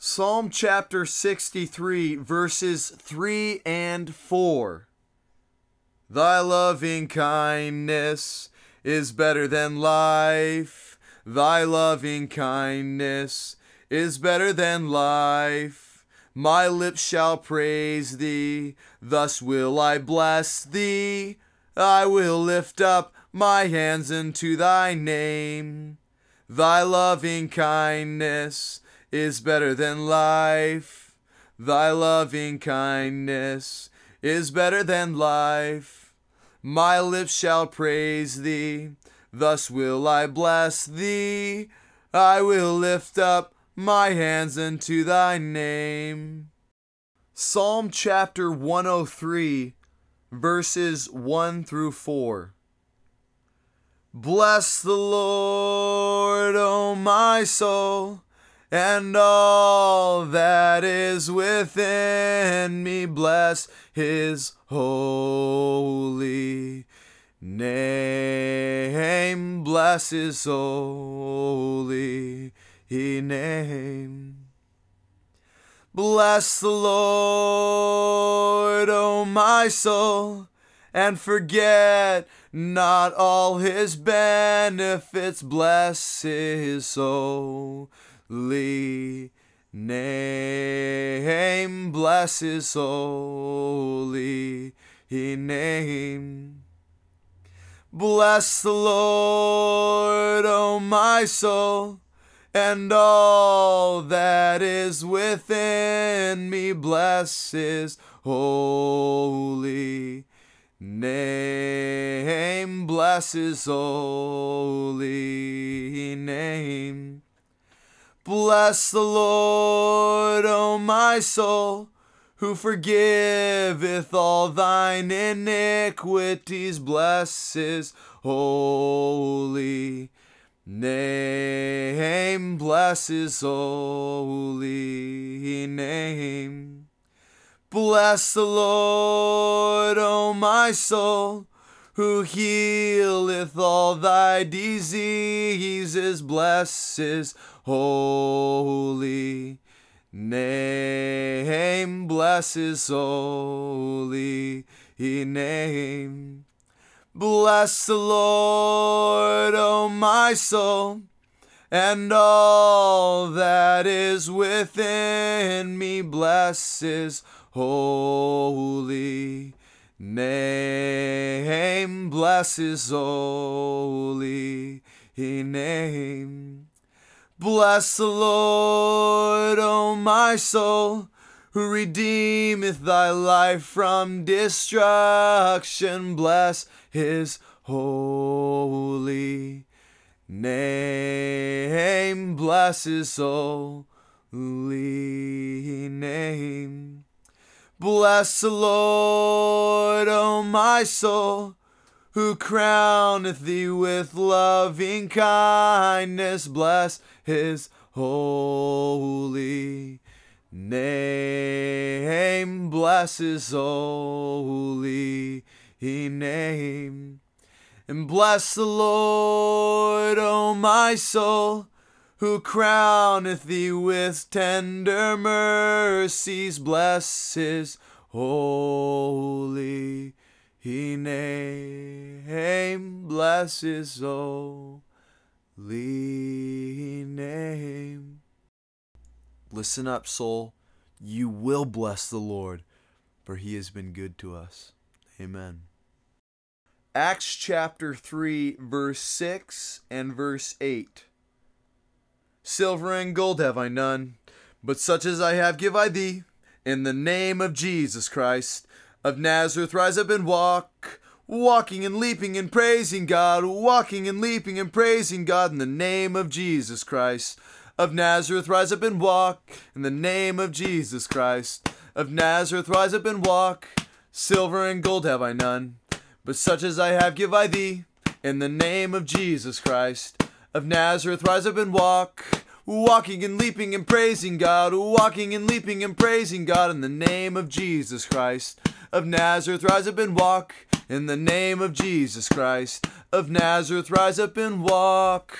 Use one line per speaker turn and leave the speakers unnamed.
Psalm chapter 63, verses 3 and 4. Thy loving kindness is better than life. Thy loving kindness is better than life. My lips shall praise thee, thus will I bless thee. I will lift up my hands unto thy name. Thy loving kindness is better than life. Thy loving kindness is better than life. My lips shall praise thee, thus will I bless thee. I will lift up my hands unto thy name. Psalm chapter 103, verses 1 through 4. Bless the Lord, O my soul and all that is within me. Bless his holy name. Bless his holy name. Bless the lord o my soul and forget not all his benefits. Bless his soul holy name. Bless his holy name. Bless the Lord, O my soul, and all that is within me. Bless his holy name. Bless his holy name. Bless the Lord, O my soul, who forgiveth all thine iniquities. Bless his holy name. Bless his holy name. Bless the Lord, O my soul, who healeth all thy diseases. Bless his holy name. Bless his holy name. Bless the Lord, O my soul, and all that is within me. Bless his holy name. Bless his holy name. Bless the Lord, O my soul, who redeemeth thy life from destruction. Bless his holy name. Bless his holy name. Bless the Lord, O my soul who crowneth thee with loving kindness. Bless his holy name. Bless his holy name. And bless the Lord, O my soul, who crowneth thee with tender mercies. Bless his holy he name bless his holy name. Listen up, soul. You will bless the Lord, for he has been good to us. Amen. Acts chapter 3, verse 6 and verse 8. Silver and gold have I none, but such as I have give I thee, in the name of Jesus Christ of Nazareth, rise up and walk. Walking and leaping and praising God, walking and leaping and praising God in the name of Jesus Christ. Of Nazareth, rise up and walk in the name of Jesus Christ. Of Nazareth, rise up and walk. Silver and gold have I none, but such as I have give I thee in the name of Jesus Christ. Of Nazareth, rise up and walk walking and leaping and praising God, walking and leaping and praising God in the name of Jesus Christ of Nazareth, rise up and walk in the name of Jesus Christ of Nazareth, rise up and walk.